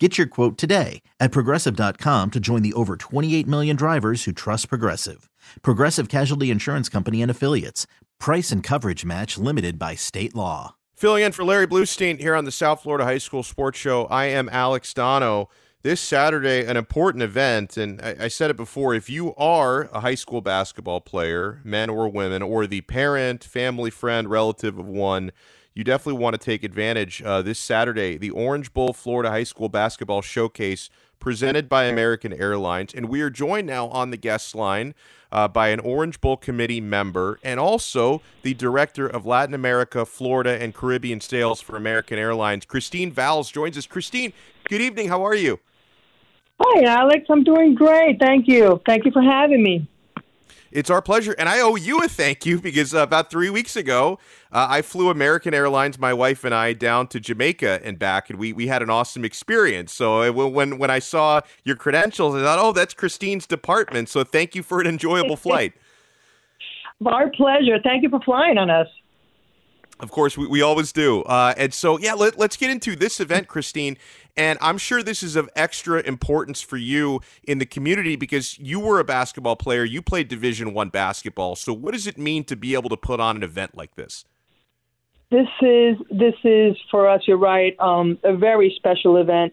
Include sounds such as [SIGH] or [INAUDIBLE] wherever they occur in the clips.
Get your quote today at progressive.com to join the over 28 million drivers who trust Progressive. Progressive Casualty Insurance Company and Affiliates. Price and coverage match limited by state law. Filling in for Larry Blustein here on the South Florida High School Sports Show. I am Alex Dono. This Saturday, an important event, and I, I said it before if you are a high school basketball player, men or women, or the parent, family, friend, relative of one, you definitely want to take advantage uh, this Saturday. The Orange Bowl Florida High School Basketball Showcase presented by American Airlines. And we are joined now on the guest line uh, by an Orange Bowl committee member and also the director of Latin America, Florida, and Caribbean sales for American Airlines. Christine Valls joins us. Christine, good evening. How are you? Hi, Alex. I'm doing great. Thank you. Thank you for having me. It's our pleasure. And I owe you a thank you because uh, about three weeks ago, uh, I flew American Airlines, my wife and I, down to Jamaica and back, and we, we had an awesome experience. So uh, when, when I saw your credentials, I thought, oh, that's Christine's department. So thank you for an enjoyable [LAUGHS] flight. Our pleasure. Thank you for flying on us. Of course, we, we always do. Uh, and so, yeah, let, us get into this event, Christine. And I'm sure this is of extra importance for you in the community because you were a basketball player. You played Division One basketball. So, what does it mean to be able to put on an event like this? This is this is for us. You're right. Um, a very special event.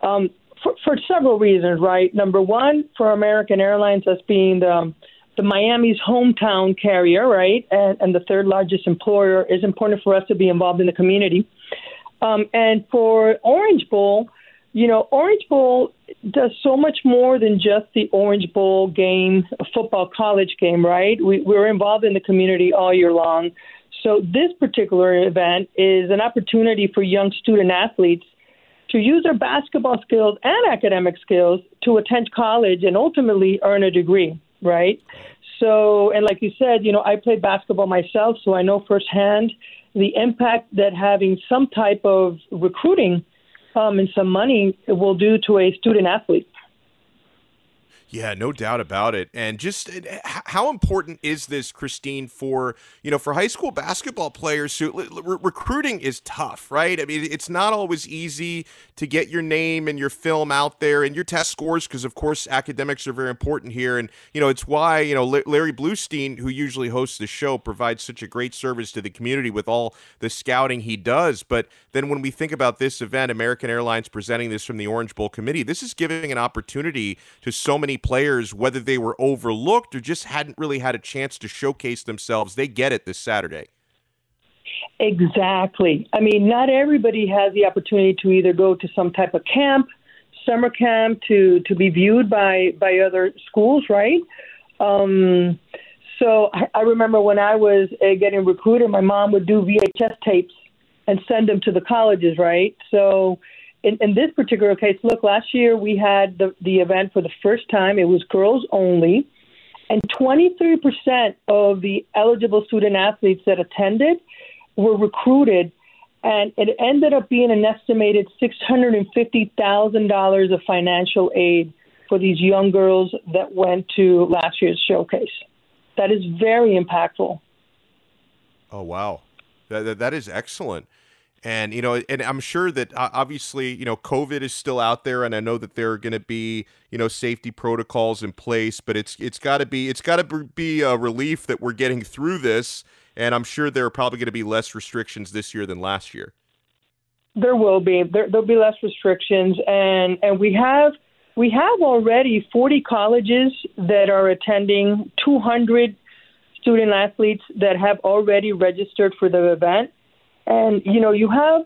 Um, for, for several reasons, right? Number one, for American Airlines, us being the the Miami's hometown carrier, right, and, and the third largest employer, is important for us to be involved in the community. Um, and for Orange Bowl, you know, Orange Bowl does so much more than just the Orange Bowl game, a football college game, right? We, we're involved in the community all year long. So this particular event is an opportunity for young student athletes to use their basketball skills and academic skills to attend college and ultimately earn a degree right? So, and like you said, you know, I played basketball myself, so I know firsthand the impact that having some type of recruiting um, and some money will do to a student athlete. Yeah, no doubt about it. And just uh, how important is this, Christine, for you know for high school basketball players? Who re- recruiting is tough, right? I mean, it's not always easy to get your name and your film out there and your test scores because, of course, academics are very important here. And you know, it's why you know Larry Blustein, who usually hosts the show, provides such a great service to the community with all the scouting he does. But then when we think about this event, American Airlines presenting this from the Orange Bowl Committee, this is giving an opportunity to so many players, whether they were overlooked or just hadn't really had a chance to showcase themselves, they get it this Saturday. Exactly. I mean, not everybody has the opportunity to either go to some type of camp, summer camp, to to be viewed by by other schools, right? Um, so I, I remember when I was uh, getting recruited, my mom would do VHS tapes and send them to the colleges, right? So in, in this particular case, look, last year we had the, the event for the first time. It was girls only. And 23% of the eligible student athletes that attended were recruited. And it ended up being an estimated $650,000 of financial aid for these young girls that went to last year's showcase. That is very impactful. Oh wow, that that, that is excellent. And you know, and I'm sure that uh, obviously, you know, COVID is still out there, and I know that there are going to be, you know, safety protocols in place. But it's it's got to be it's got to be a relief that we're getting through this. And I'm sure there are probably going to be less restrictions this year than last year. There will be there, there'll be less restrictions, and and we have we have already 40 colleges that are attending 200 student athletes that have already registered for the event and you know you have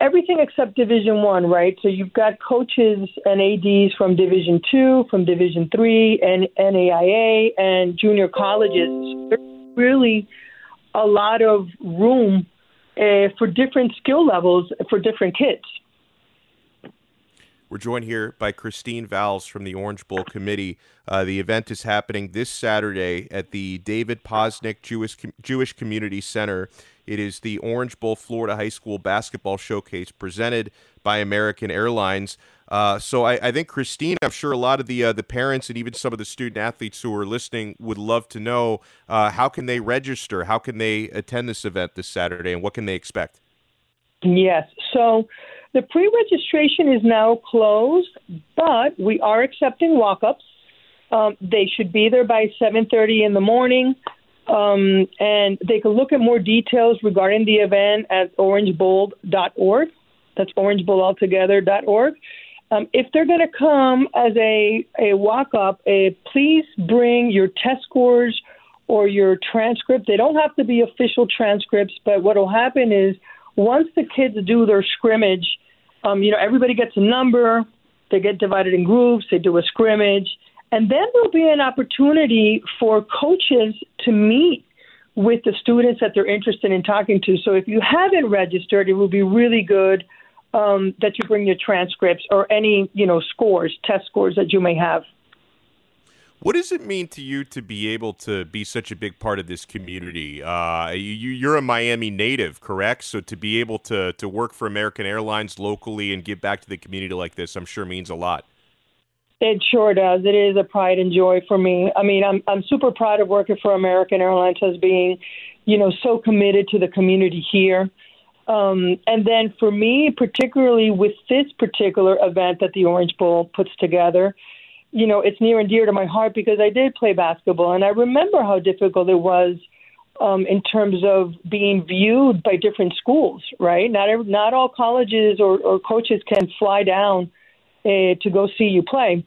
everything except division one right? So you've got coaches and ads from division two from division three and naia and junior colleges. There's really a lot of room uh, for different skill levels for different kids we're joined here by Christine Valls from the Orange Bowl Committee. Uh, the event is happening this Saturday at the David Posnack Jewish Jewish Community Center it is the Orange Bowl Florida High School Basketball Showcase presented by American Airlines. Uh, so I, I, think Christine, I'm sure a lot of the uh, the parents and even some of the student athletes who are listening would love to know uh, how can they register, how can they attend this event this Saturday, and what can they expect? Yes, so the pre-registration is now closed, but we are accepting walk-ups. Um, they should be there by 7:30 in the morning. Um, and they can look at more details regarding the event at orangebowl.org. That's orangebowlaltogether.org. Um, if they're going to come as a, a walk up, please bring your test scores or your transcript. They don't have to be official transcripts, but what will happen is once the kids do their scrimmage, um, you know, everybody gets a number, they get divided in groups, they do a scrimmage, and then there'll be an opportunity for coaches to meet with the students that they're interested in talking to. So if you haven't registered, it will be really good um, that you bring your transcripts or any you know scores, test scores that you may have. What does it mean to you to be able to be such a big part of this community? Uh, you, you're a Miami native, correct? So to be able to to work for American Airlines locally and give back to the community like this, I'm sure means a lot. It sure does. It is a pride and joy for me. I mean, I'm I'm super proud of working for American Airlines as being, you know, so committed to the community here. Um, and then for me, particularly with this particular event that the Orange Bowl puts together, you know, it's near and dear to my heart because I did play basketball and I remember how difficult it was um, in terms of being viewed by different schools. Right? Not every, not all colleges or, or coaches can fly down uh, to go see you play.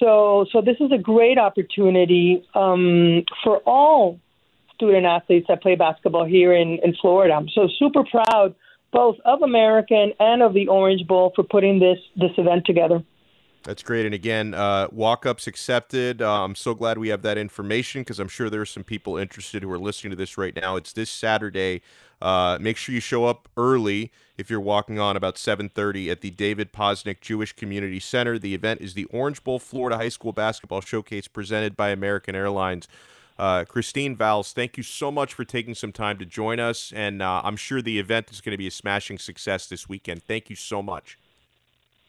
So, so this is a great opportunity um, for all student athletes that play basketball here in, in Florida. I'm so super proud both of American and of the Orange Bowl for putting this this event together. That's great. And again, uh, walk ups accepted. Uh, I'm so glad we have that information because I'm sure there are some people interested who are listening to this right now. It's this Saturday. Uh, make sure you show up early if you're walking on about 7:30 at the David Posnack Jewish Community Center. The event is the Orange Bowl Florida High School Basketball Showcase presented by American Airlines. Uh, Christine Valls, thank you so much for taking some time to join us, and uh, I'm sure the event is going to be a smashing success this weekend. Thank you so much.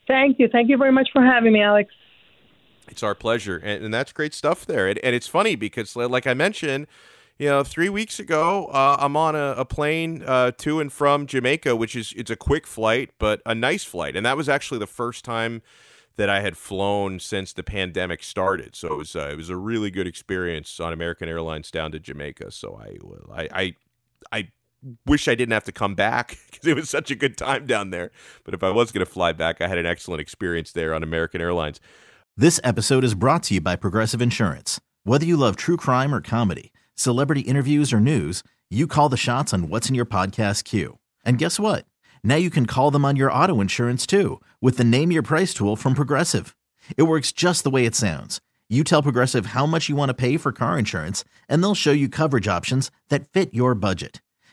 Thank you. Thank you very much for having me, Alex. It's our pleasure, and, and that's great stuff there. And, and it's funny because, like I mentioned you know, three weeks ago, uh, I'm on a, a plane uh, to and from Jamaica, which is it's a quick flight, but a nice flight, and that was actually the first time that I had flown since the pandemic started. So it was uh, it was a really good experience on American Airlines down to Jamaica. So I I I, I wish I didn't have to come back [LAUGHS] because it was such a good time down there. But if I was going to fly back, I had an excellent experience there on American Airlines. This episode is brought to you by Progressive Insurance. Whether you love true crime or comedy celebrity interviews or news, you call the shots on what's in your podcast queue. And guess what? Now you can call them on your auto insurance too with the Name Your Price tool from Progressive. It works just the way it sounds. You tell Progressive how much you want to pay for car insurance, and they'll show you coverage options that fit your budget.